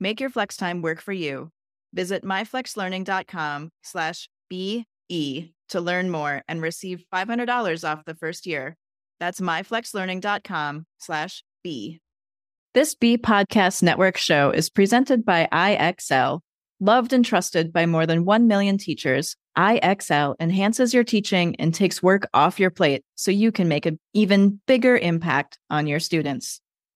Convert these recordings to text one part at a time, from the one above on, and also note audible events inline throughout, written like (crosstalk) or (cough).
Make your flex time work for you. Visit myflexlearning.com slash BE to learn more and receive $500 off the first year. That's myflexlearning.com slash B. This B Podcast Network show is presented by IXL. Loved and trusted by more than 1 million teachers, IXL enhances your teaching and takes work off your plate so you can make an even bigger impact on your students.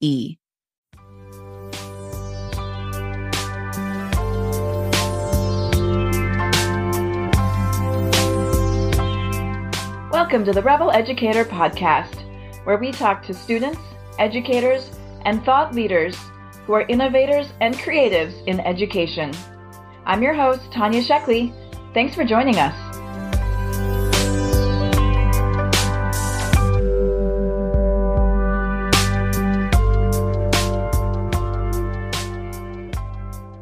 B-E. Welcome to the Rebel Educator Podcast, where we talk to students, educators, and thought leaders who are innovators and creatives in education. I'm your host, Tanya Sheckley. Thanks for joining us.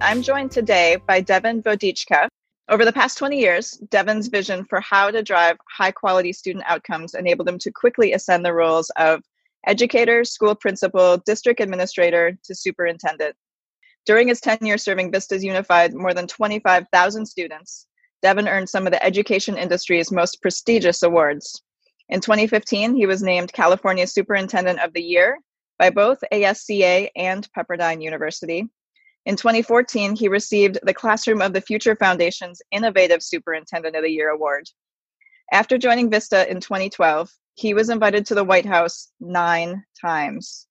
I'm joined today by Devin Vodicka. Over the past 20 years, Devin's vision for how to drive high quality student outcomes enabled him to quickly ascend the roles of educator, school principal, district administrator to superintendent. During his tenure serving Vistas Unified more than 25,000 students, Devin earned some of the education industry's most prestigious awards. In 2015, he was named California Superintendent of the Year by both ASCA and Pepperdine University. In 2014, he received the Classroom of the Future Foundation's Innovative Superintendent of the Year award. After joining Vista in 2012, he was invited to the White House nine times,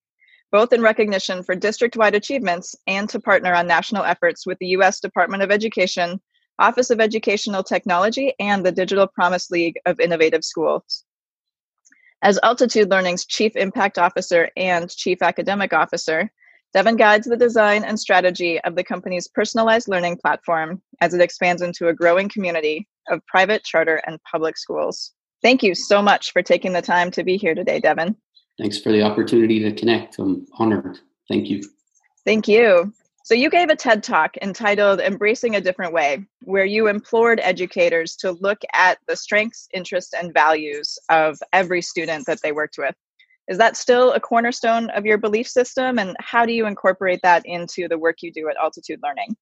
both in recognition for district wide achievements and to partner on national efforts with the U.S. Department of Education, Office of Educational Technology, and the Digital Promise League of Innovative Schools. As Altitude Learning's Chief Impact Officer and Chief Academic Officer, Devin guides the design and strategy of the company's personalized learning platform as it expands into a growing community of private, charter, and public schools. Thank you so much for taking the time to be here today, Devin. Thanks for the opportunity to connect. I'm honored. Thank you. Thank you. So, you gave a TED talk entitled Embracing a Different Way, where you implored educators to look at the strengths, interests, and values of every student that they worked with. Is that still a cornerstone of your belief system? And how do you incorporate that into the work you do at Altitude Learning?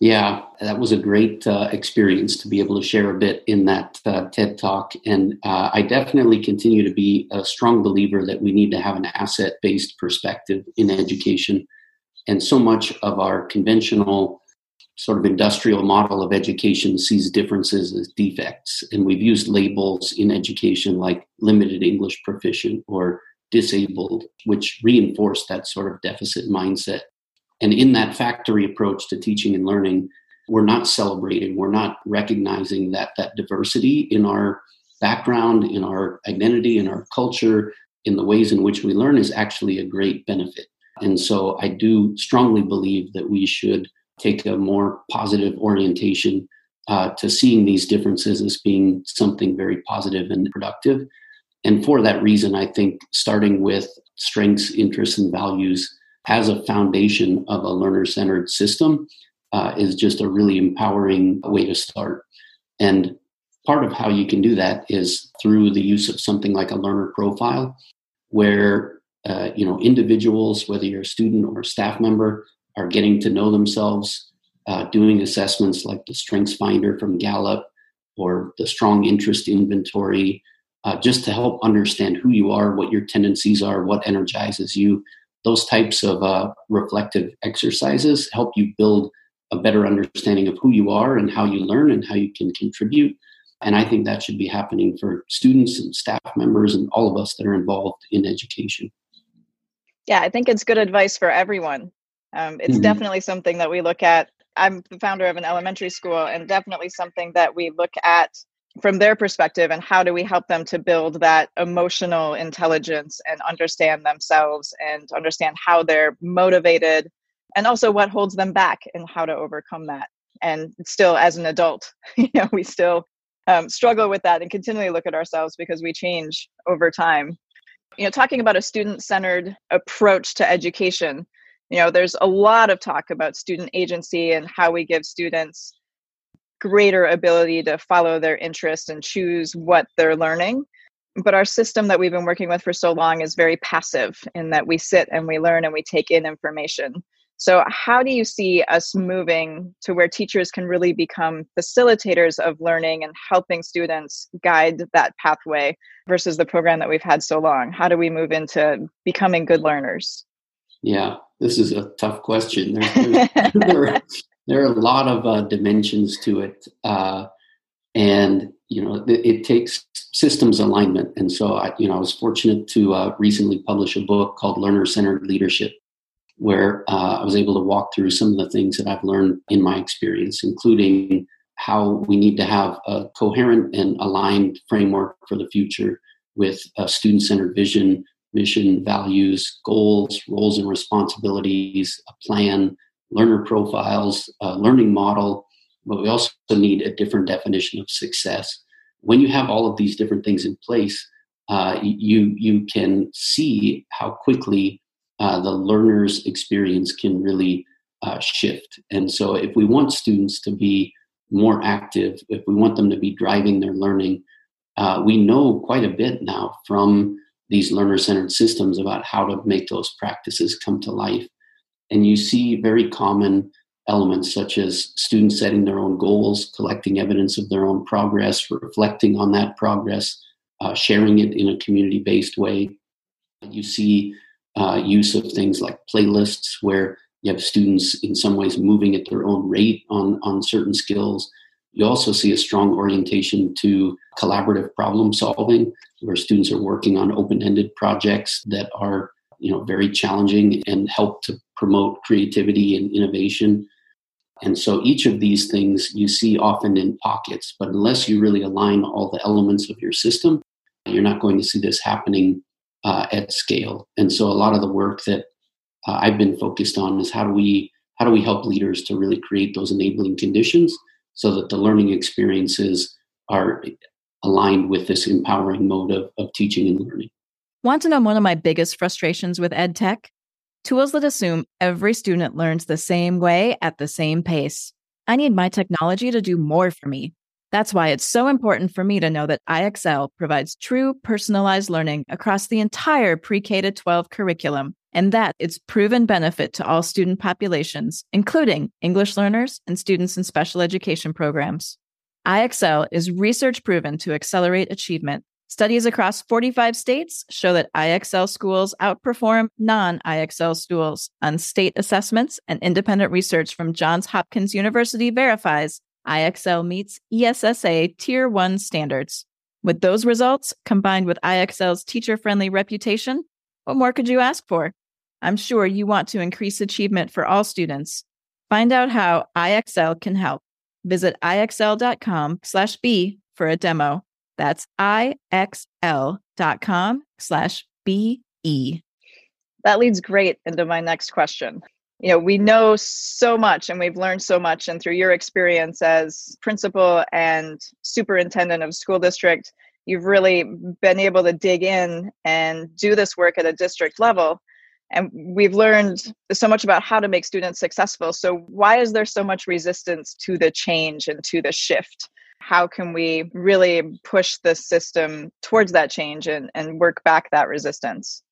Yeah, that was a great uh, experience to be able to share a bit in that uh, TED Talk. And uh, I definitely continue to be a strong believer that we need to have an asset based perspective in education. And so much of our conventional sort of industrial model of education sees differences as defects. And we've used labels in education like limited English proficient or disabled, which reinforce that sort of deficit mindset. And in that factory approach to teaching and learning, we're not celebrating, we're not recognizing that that diversity in our background, in our identity, in our culture, in the ways in which we learn is actually a great benefit. And so I do strongly believe that we should take a more positive orientation uh, to seeing these differences as being something very positive and productive. And for that reason, I think starting with strengths, interests, and values as a foundation of a learner centered system uh, is just a really empowering way to start. And part of how you can do that is through the use of something like a learner profile, where uh, you know individuals, whether you're a student or a staff member, are getting to know themselves, uh, doing assessments like the Strengths Finder from Gallup or the Strong Interest Inventory, uh, just to help understand who you are, what your tendencies are, what energizes you. Those types of uh, reflective exercises help you build a better understanding of who you are and how you learn and how you can contribute. And I think that should be happening for students and staff members and all of us that are involved in education. Yeah, I think it's good advice for everyone. Um, it's mm-hmm. definitely something that we look at. I'm the founder of an elementary school, and definitely something that we look at from their perspective and how do we help them to build that emotional intelligence and understand themselves and understand how they're motivated and also what holds them back and how to overcome that and still as an adult (laughs) you know we still um, struggle with that and continually look at ourselves because we change over time you know talking about a student centered approach to education you know there's a lot of talk about student agency and how we give students greater ability to follow their interests and choose what they're learning but our system that we've been working with for so long is very passive in that we sit and we learn and we take in information so, how do you see us moving to where teachers can really become facilitators of learning and helping students guide that pathway versus the program that we've had so long? How do we move into becoming good learners? Yeah, this is a tough question. There's, there, (laughs) there, are a lot of uh, dimensions to it. Uh, and you know it, it, takes systems alignment and so i you know i was fortunate to uh, recently publish a book called learner centered leadership where uh, I was able to walk through some of the things that I've learned in my experience, including how we need to have a coherent and aligned framework for the future with a student centered vision, mission, values, goals, roles and responsibilities, a plan, learner profiles, a learning model. But we also need a different definition of success. When you have all of these different things in place, uh, you you can see how quickly uh, the learner's experience can really uh, shift. And so, if we want students to be more active, if we want them to be driving their learning, uh, we know quite a bit now from these learner centered systems about how to make those practices come to life. And you see very common elements such as students setting their own goals, collecting evidence of their own progress, reflecting on that progress, uh, sharing it in a community based way. You see uh, use of things like playlists where you have students in some ways moving at their own rate on, on certain skills. You also see a strong orientation to collaborative problem solving, where students are working on open-ended projects that are you know very challenging and help to promote creativity and innovation. And so each of these things you see often in pockets, but unless you really align all the elements of your system, you're not going to see this happening uh, at scale. And so a lot of the work that uh, I've been focused on is how do we how do we help leaders to really create those enabling conditions so that the learning experiences are aligned with this empowering mode of, of teaching and learning. Want to know one of my biggest frustrations with ed tech? Tools that assume every student learns the same way at the same pace. I need my technology to do more for me. That's why it's so important for me to know that IXL provides true personalized learning across the entire pre K 12 curriculum, and that its proven benefit to all student populations, including English learners and students in special education programs. IXL is research proven to accelerate achievement. Studies across 45 states show that IXL schools outperform non IXL schools on state assessments, and independent research from Johns Hopkins University verifies IXL meets ESSA Tier 1 standards. With those results, combined with IXL's teacher friendly reputation, what more could you ask for? I'm sure you want to increase achievement for all students. Find out how IXL can help. Visit ixl.com slash B for a demo. That's ixl.com slash BE. That leads great into my next question you know we know so much and we've learned so much and through your experience as principal and superintendent of school district you've really been able to dig in and do this work at a district level and we've learned so much about how to make students successful so why is there so much resistance to the change and to the shift how can we really push the system towards that change and, and work back that resistance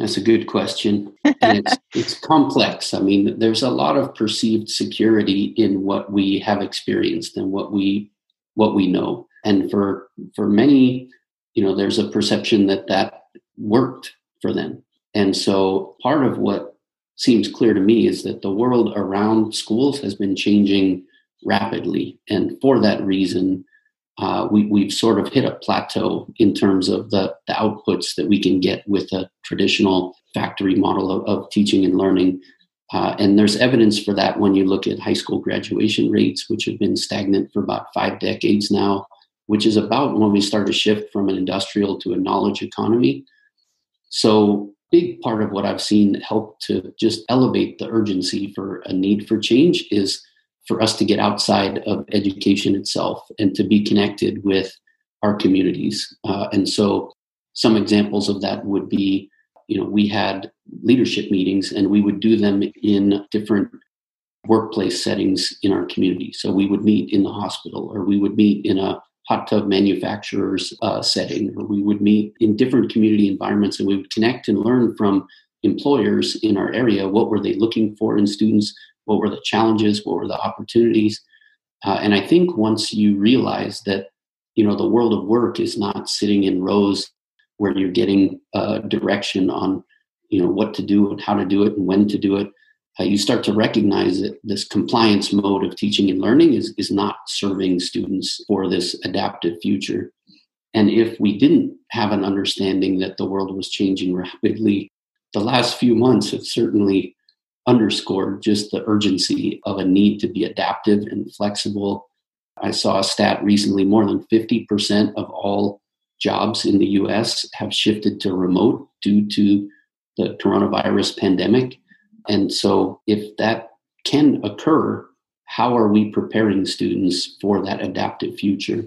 that's a good question. (laughs) And it's, it's complex. I mean, there's a lot of perceived security in what we have experienced and what we what we know. And for for many, you know, there's a perception that that worked for them. And so part of what seems clear to me is that the world around schools has been changing rapidly. And for that reason, uh, we, we've sort of hit a plateau in terms of the, the outputs that we can get with a traditional factory model of, of teaching and learning. Uh, and there's evidence for that when you look at high school graduation rates, which have been stagnant for about five decades now, which is about when we start to shift from an industrial to a knowledge economy. So, big part of what I've seen help to just elevate the urgency for a need for change is for us to get outside of education itself and to be connected with our communities. Uh, and so, some examples of that would be, you know, we had leadership meetings and we would do them in different workplace settings in our community. So we would meet in the hospital or we would meet in a hot tub manufacturer's uh, setting, we would meet in different community environments and we would connect and learn from employers in our area. What were they looking for in students? What were the challenges? What were the opportunities? Uh, and i think once you realize that you know the world of work is not sitting in rows where you're getting uh, direction on you know what to do and how to do it and when to do it uh, you start to recognize that this compliance mode of teaching and learning is, is not serving students for this adaptive future and if we didn't have an understanding that the world was changing rapidly the last few months have certainly underscored just the urgency of a need to be adaptive and flexible. I saw a stat recently more than 50% of all jobs in the US have shifted to remote due to the coronavirus pandemic. And so, if that can occur, how are we preparing students for that adaptive future?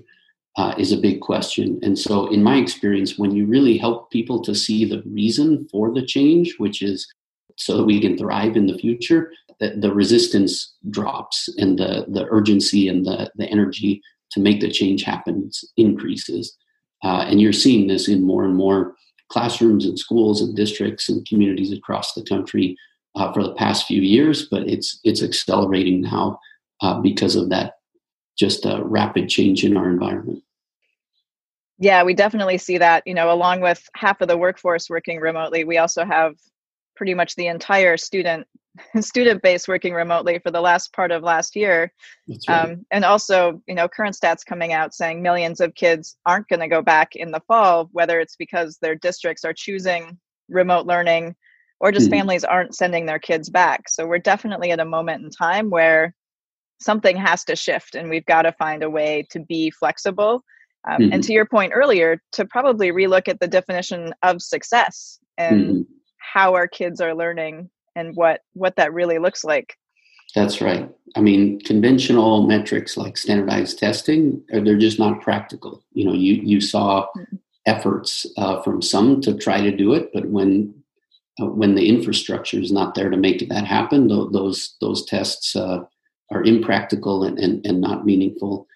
Uh, is a big question. And so, in my experience, when you really help people to see the reason for the change, which is so that we can thrive in the future, the, the resistance drops and the, the urgency and the, the energy to make the change happen increases. Uh, and you're seeing this in more and more classrooms and schools and districts and communities across the country uh, for the past few years, but it's it's accelerating now uh, because of that just a rapid change in our environment. Yeah, we definitely see that. You know, along with half of the workforce working remotely, we also have pretty much the entire student (laughs) student base working remotely for the last part of last year right. um, and also you know current stats coming out saying millions of kids aren't going to go back in the fall whether it's because their districts are choosing remote learning or just mm-hmm. families aren't sending their kids back so we're definitely at a moment in time where something has to shift and we've got to find a way to be flexible um, mm-hmm. and to your point earlier to probably relook at the definition of success and mm-hmm how our kids are learning and what what that really looks like that's right i mean conventional metrics like standardized testing uh, they're just not practical you know you you saw mm-hmm. efforts uh, from some to try to do it but when uh, when the infrastructure is not there to make that happen th- those those tests uh, are impractical and, and, and not meaningful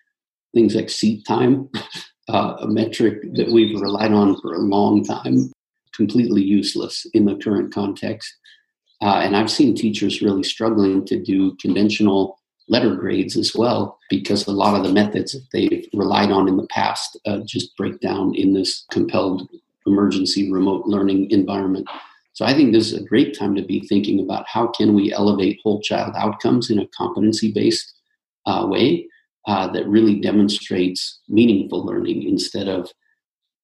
things like seat time (laughs) uh, a metric that we've relied on for a long time completely useless in the current context. Uh, and I've seen teachers really struggling to do conventional letter grades as well because a lot of the methods that they've relied on in the past uh, just break down in this compelled emergency remote learning environment. So I think this is a great time to be thinking about how can we elevate whole child outcomes in a competency based uh, way uh, that really demonstrates meaningful learning instead of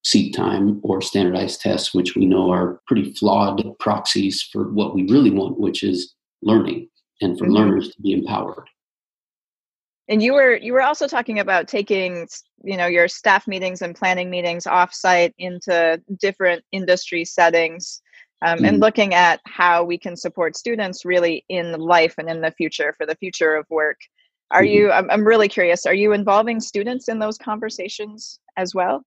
seat time or standardized tests, which we know are pretty flawed proxies for what we really want, which is learning and for mm-hmm. learners to be empowered. And you were you were also talking about taking you know your staff meetings and planning meetings offsite into different industry settings. Um, mm-hmm. and looking at how we can support students really in life and in the future for the future of work. Are mm-hmm. you? I'm, I'm really curious. Are you involving students in those conversations as well?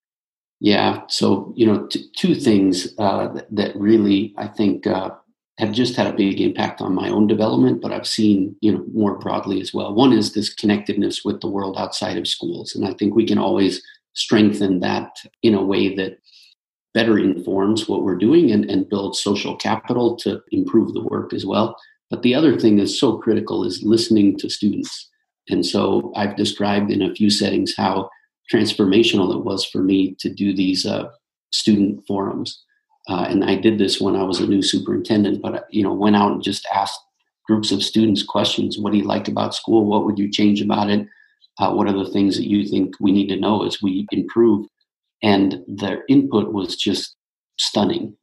Yeah. So, you know, t- two things uh, that, that, really I think uh, have just had a big impact on my own development, but I've seen, you know, more broadly as well. One is this connectedness with the world outside of schools. And I think we can always strengthen that in a way that better informs what we're doing and, and build social capital to improve the work as well. But the other thing that's so critical is listening to students. And so I've described in a few settings how transformational it was for me to do these uh, student forums uh, and I did this when I was a new superintendent, but you know, went out and just asked groups of students questions. What do you like about school? What would you change about it? Uh, what are the things that you think we need to know as we improve? And their input was just stunning.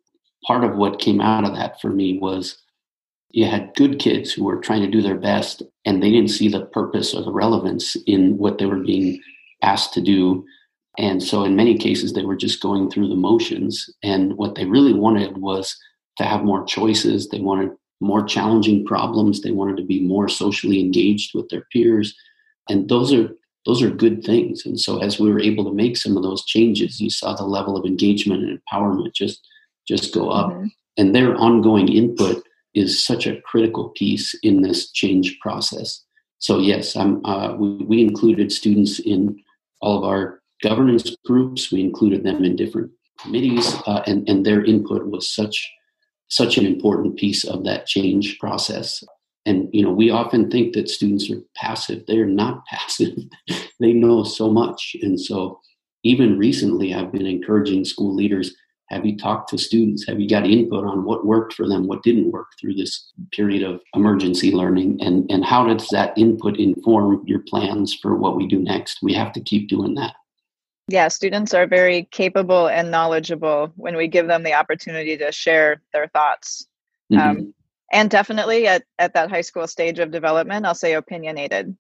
Part of what came out of that for me was you had good kids who were trying to do their best and they didn't see the purpose or the relevance in what they were being asked to do. And so, in many cases, they were just going through the motions. And what they really wanted was to have more choices. They wanted more challenging problems. They wanted to be more socially engaged with their peers. And those are those are good things. And so as we were able to make some of those changes, you saw the level of engagement and empowerment just just go up. Mm-hmm. And their ongoing input is such a critical piece in this change process. So yes, uh, we, we included students in all of our governance groups. We included them in different committees, uh, and and their input was such such an important piece of that change process. And you know, we often think that students are passive. They're not (laughs) passive. they know so much, and so even recently, I've been encouraging school leaders have you talked to students? Have you got input on what worked for them, what didn't work through this period of emergency learning? And, and how does that input inform your plans for what we do next? We have to keep doing that. Yeah, students are very capable and knowledgeable when we give them the opportunity to share their thoughts. Mm-hmm. Um, and definitely at, at that high school stage of development, I'll say opinionated.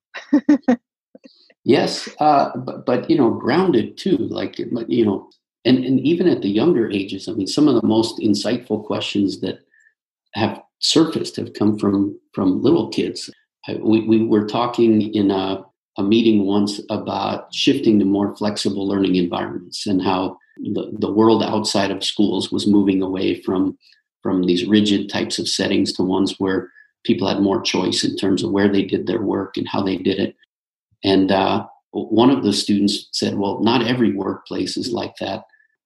yes, uh, but, but, you know, grounded too. Like, you know, and, and even at the younger ages, I mean, some of the most insightful questions that have surfaced have come from from little kids. We, we were talking in a, a meeting once about shifting to more flexible learning environments and how the, the world outside of schools was moving away from from these rigid types of settings to ones where people had more choice in terms of where they did their work and how they did it. And uh, one of the students said, "Well, not every workplace is like that."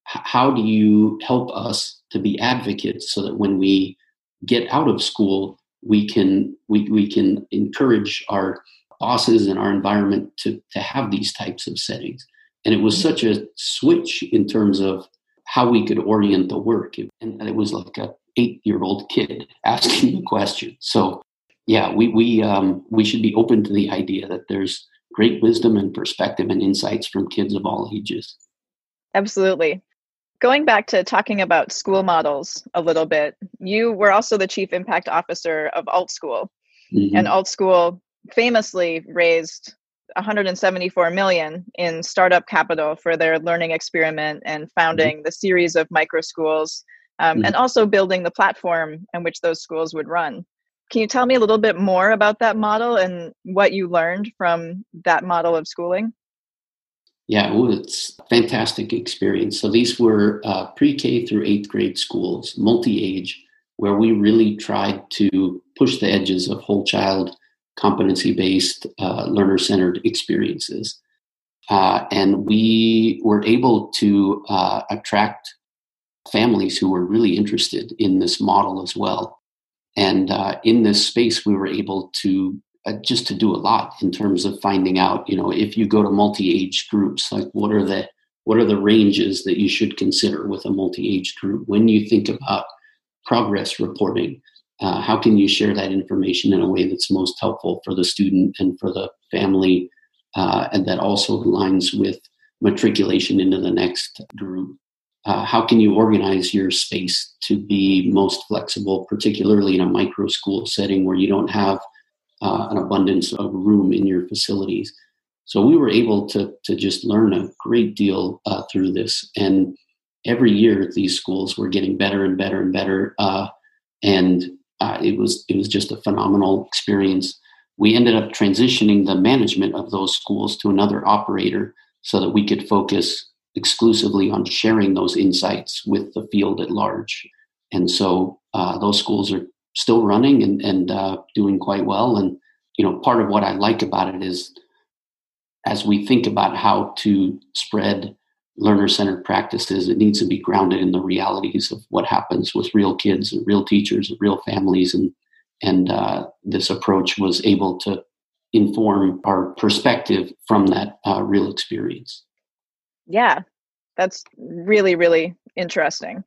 how do you help us to be advocates so that when we get out of school we can we, we can encourage our bosses and our environment to to have these types of settings and it was such a switch in terms of how we could orient the work and it was like a eight year old kid (laughs) asking the question so yeah we we um, we should be open to the idea that there's great wisdom and perspective and insights from kids of all ages absolutely going back to talking about school models a little bit, you were also the chief impact officer of AltSchool. Mm-hmm. And AltSchool famously raised 174 million in startup capital for their learning experiment and founding mm-hmm. the series of micro schools um, mm-hmm. and also building the platform in which those schools would run. Can you tell me a little bit more about that model and what you learned from that model of schooling? Yeah, well, it's a fantastic experience. So these were uh, pre-K through eighth grade schools, multi-age, where we really tried to push the edges of whole child competency-based, uh, learner-centered experiences. Uh, and we were able to uh, attract families who were really interested in this model as well. And uh, in this space, we were able to uh, just to do a lot in terms of finding out you know if you go to multi-age groups like what are the what are the ranges that you should consider with a multi-age group when you think about progress reporting uh, how can you share that information in a way that's most helpful for the student and for the family uh, and that also aligns with matriculation into the next group uh, how can you organize your space to be most flexible particularly in a micro school setting where you don't have uh, an abundance of room in your facilities. So we were able to to just learn a great deal uh, through this, and every year these schools were getting better and better and better, and uh, it was it was just a phenomenal experience. We ended up transitioning the management of those schools to another operator so that we could focus exclusively on sharing those insights with the field at large. And so uh, those schools are still running and, and uh, doing quite well. And, you know, part of what I like about it is as we think about how to spread learner centered practices, it needs to be grounded in the realities of what happens with real kids and real teachers and real families. And, and uh, this approach was able to inform our perspective from that uh, real experience. Yeah, that's really, really interesting.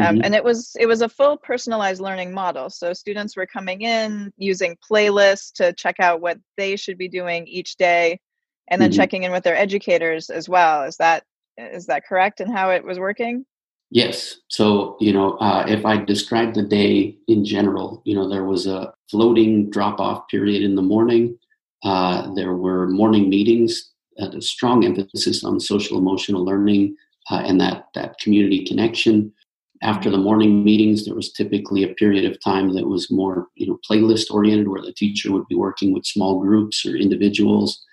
Um, and it was it was a full personalized learning model. So students were coming in using playlists to check out what they should be doing each day, and then mm-hmm. checking in with their educators as well. Is that is that correct? And how it was working? Yes. So you know, uh, if I describe the day in general, you know, there was a floating drop off period in the morning. Uh, there were morning meetings, a strong emphasis on social emotional learning uh, and that that community connection after the morning meetings there was typically a period of time that was more you know playlist oriented where the teacher would be working with small groups or individuals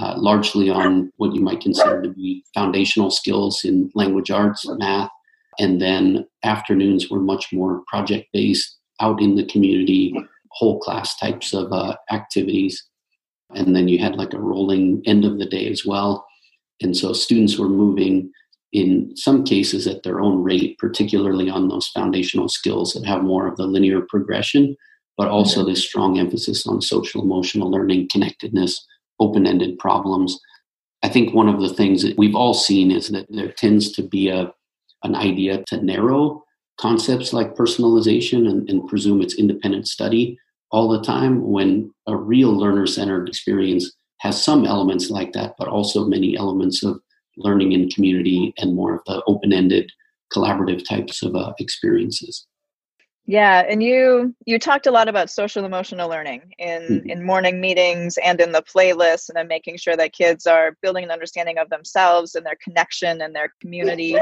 uh, largely on what you might consider to be foundational skills in language arts math and then afternoons were much more project based out in the community whole class types of uh, activities. And then you had like a rolling end of the day as well. And so students were moving in some cases at their own rate, particularly on those foundational skills that have more of the linear progression, but also this strong emphasis on social emotional learning, connectedness, open ended problems. I think one of the things that we've all seen is that there tends to be a, an idea to narrow concepts like personalization and, and presume it's independent study all the time when a real learner centered experience has some elements like that, but also many elements of learning in community and more of the open-ended collaborative types of uh, experiences yeah and you you talked a lot about social emotional learning in mm-hmm. in morning meetings and in the playlist and then making sure that kids are building an understanding of themselves and their connection and their community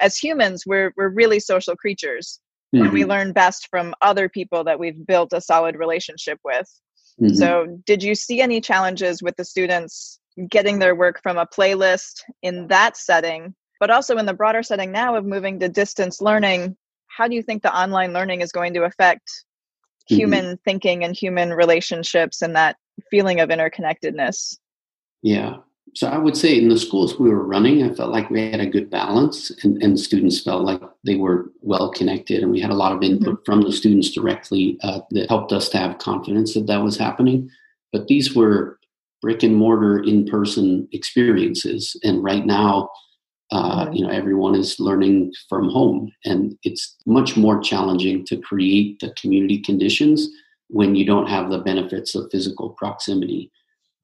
as humans we're we're really social creatures mm-hmm. and we mm-hmm. learn best from other people that we've built a solid relationship with mm-hmm. so did you see any challenges with the students getting their work from a playlist in that setting, but also in the broader setting now of moving to distance learning. How do you think the online learning is going to affect mm-hmm. human thinking and human relationships and that feeling of interconnectedness? Yeah. So I would say in the schools we were running, I felt like we had a good balance and, and students felt like they were well connected and we had a lot of input mm-hmm. from the students directly uh, that helped us to have confidence that that was happening. But these were brick and mortar in person experiences. And right now, uh, mm-hmm. you know, everyone is learning from home, and it's much more challenging to create the community conditions when you don't have the benefits of physical proximity.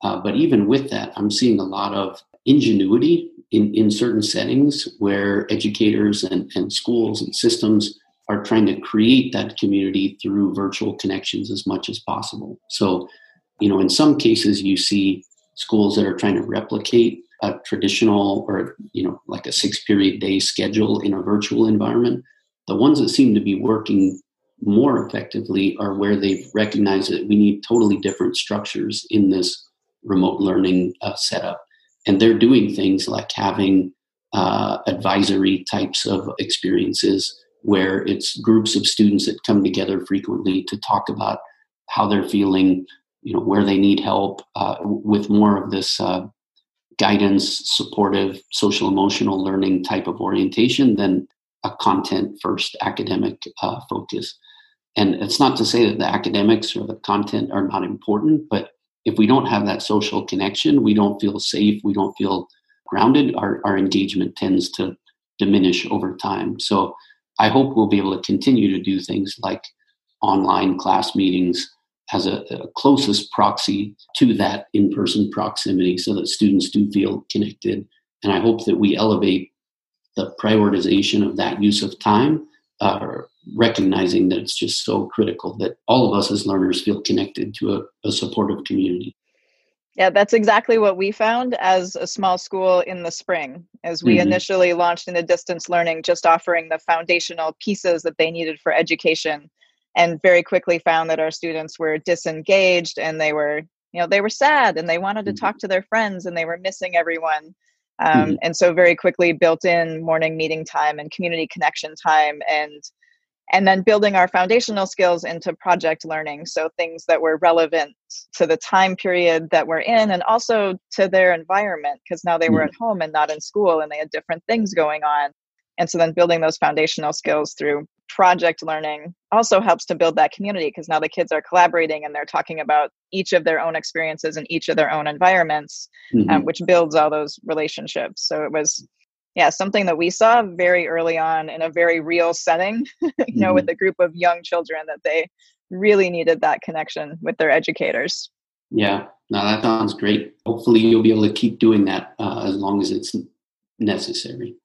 Uh, but even with that, I'm seeing a lot of ingenuity in, in certain settings where educators and, and schools and systems are trying to create that community through virtual connections as much as possible. So you know, in some cases, you see schools that are trying to replicate a traditional or, you know, like a six period day schedule in a virtual environment. The ones that seem to be working more effectively are where they've recognized that we need totally different structures in this remote learning uh, setup. And they're doing things like having uh, advisory types of experiences where it's groups of students that come together frequently to talk about how they're feeling you know where they need help uh, with more of this uh, guidance supportive social emotional learning type of orientation than a content first academic uh, focus. And it's not to say that the academics or the content are not important but if we don't have that social connection we don't feel safe we don't feel grounded our, our engagement tends to diminish over time. So i hope we'll be able to continue to do things like online class meetings as a, a, closest proxy to that in-person proximity so that students do feel connected. And i hope that we elevate the prioritization of that use of time uh, recognizing that it's just so critical that all of us as learners feel connected to a, a supportive community. Yeah, that's exactly what we found as a small school in the spring, as we mm-hmm. initially launched into distance learning, just offering the foundational pieces that they needed for education and very quickly found that our students were disengaged and they were you know they were sad and they wanted to mm-hmm. talk to their friends and they were missing everyone um, mm-hmm. and so very quickly built in morning meeting time and community connection time and and then building our foundational skills into project learning so things that were relevant to the time period that we're in and also to their environment because now they were mm-hmm. at home and not in school and they had different things going on and so then building those foundational skills through project learning also helps to build that community because now the kids are collaborating and they're talking about each of their own experiences in each of their own environments um, mm-hmm. um, which builds all those relationships so it was yeah, something that we saw very early on in a very real setting, (laughs) you know, mm-hmm. with a group of young children that they really needed that connection with their educators. Yeah, no, that sounds great. Hopefully, you'll be able to keep doing that uh, as long as it's necessary.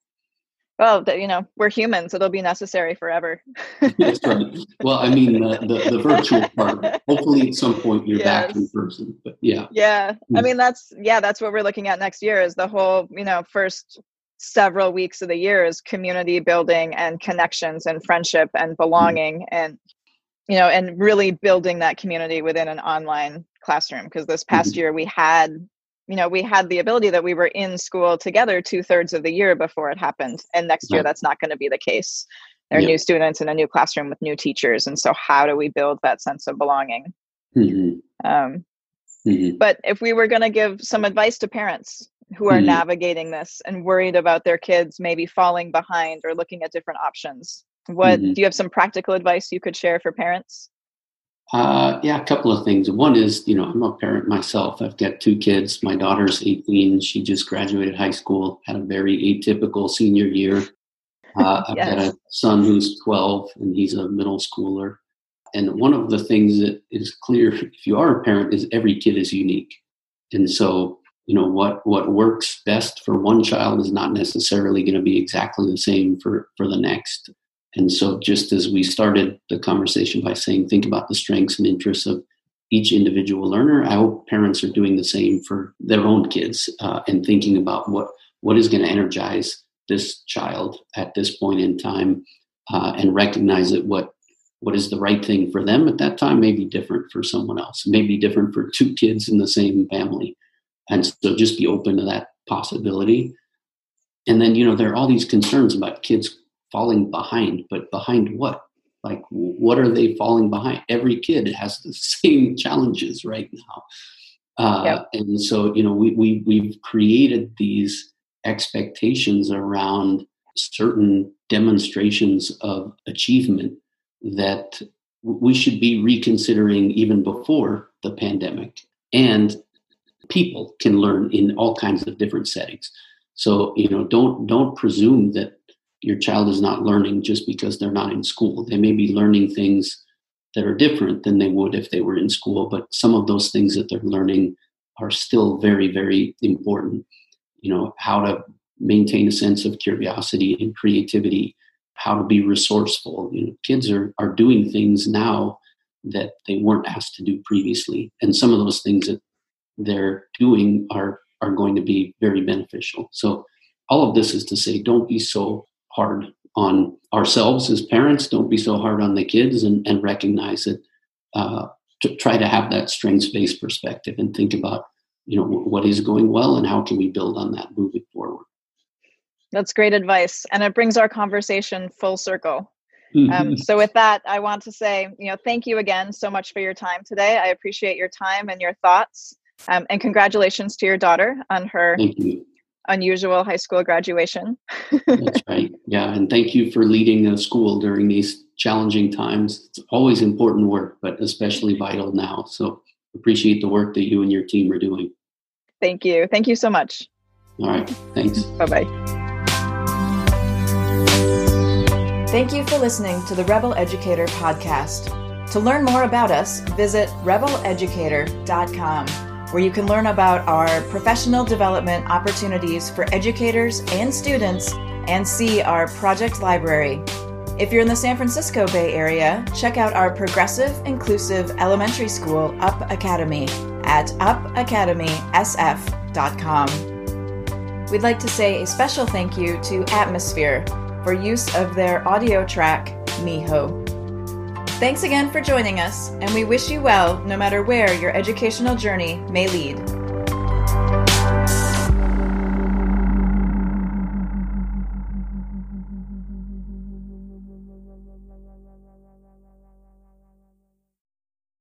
Well, you know, we're humans; it'll be necessary forever. (laughs) That's right. Well, I mean, the, the, the virtual part. (laughs) Hopefully, at some point, you're yes. back in person. But yeah, yeah. I mm. mean, that's yeah, that's what we're looking at next year. Is the whole you know first several weeks of the year is community building and connections and friendship and mm. belonging mm. and you know and really building that community within an online classroom because this past mm-hmm. year we had you know we had the ability that we were in school together two-thirds of the year before it happened and next year that's not going to be the case there are yeah. new students in a new classroom with new teachers and so how do we build that sense of belonging mm-hmm. Um, mm-hmm. but if we were going to give some advice to parents who are mm-hmm. navigating this and worried about their kids maybe falling behind or looking at different options what mm-hmm. do you have some practical advice you could share for parents uh, yeah a couple of things. One is you know i'm a parent myself. I've got two kids. My daughter's 18 she just graduated high school had a very atypical senior year. (laughs) Uh, i've yes. got a son who's 12 and he's a middle schooler. And one of the things that is clear if you are a parent is every kid is unique. And so you know what what works best for one child is not necessarily going to be exactly the same for for the next and so just as we started the conversation by saying think about the strengths and interests of each individual learner i hope parents are doing the same for their own kids uh, and thinking about what what is going to energize this child at this point in time uh, and recognize that what what is the right thing for them at that time may be different for someone else it may be different for two kids in the same family and so just be open to that possibility. And then, you know, there are all these concerns about kids falling behind, but behind what? Like, what are they falling behind? Every kid has the (laughs) same challenges right now. Uh, yep. And so, you know, we, we, we've created these expectations around certain demonstrations of achievement that we should be reconsidering even before the pandemic. And people can learn in all kinds of different settings. So, you know, don't don't presume that your child is not learning just because they're not in school. They may be learning things that are different than they would if they were in school, but some of those things that they're learning are still very, very important. You know, how to maintain a sense of curiosity and creativity, how to be resourceful. You know, kids are are doing things now that they weren't asked to do previously. And some of those things that they're doing are are going to be very beneficial. So all of this is to say don't be so hard on ourselves as parents, don't be so hard on the kids and, and recognize it. Uh, to try to have that strengths-based perspective and think about you know what is going well and how can we build on that moving forward that's great advice and it brings our conversation full circle um, mm-hmm. so with that i want to say you know thank you again so much for your time today i appreciate your time and your thoughts um, and congratulations to your daughter on her unusual high school graduation. That's (laughs) right. Yeah. And thank you for leading the school during these challenging times. It's always important work, but especially vital now. So appreciate the work that you and your team are doing. Thank you. Thank you so much. All right. Thanks. Bye bye. Thank you for listening to the Rebel Educator podcast. To learn more about us, visit rebeleducator.com where you can learn about our professional development opportunities for educators and students and see our project library. If you're in the San Francisco Bay Area, check out our progressive, inclusive elementary school, Up Academy, at upacademysf.com. We'd like to say a special thank you to Atmosphere for use of their audio track, Miho. Thanks again for joining us, and we wish you well no matter where your educational journey may lead.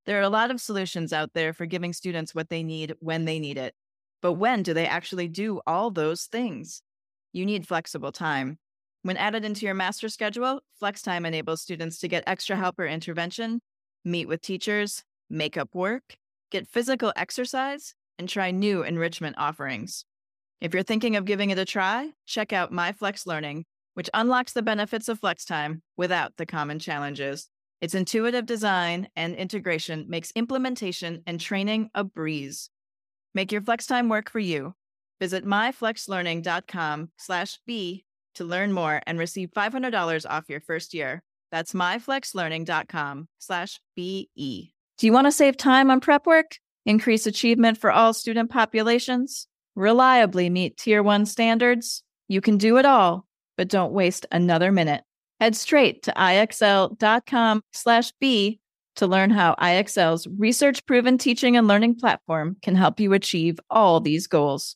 There are a lot of solutions out there for giving students what they need when they need it. But when do they actually do all those things? You need flexible time. When added into your master schedule, flex time enables students to get extra help or intervention, meet with teachers, make up work, get physical exercise, and try new enrichment offerings. If you're thinking of giving it a try, check out MyFlex Learning, which unlocks the benefits of flex time without the common challenges. Its intuitive design and integration makes implementation and training a breeze. Make your flex time work for you. Visit myflexlearning.com slash B to learn more and receive $500 off your first year. That's myflexlearning.com slash BE. Do you want to save time on prep work? Increase achievement for all student populations? Reliably meet Tier 1 standards? You can do it all, but don't waste another minute. Head straight to ixl.com slash B to learn how IXL's research proven teaching and learning platform can help you achieve all these goals.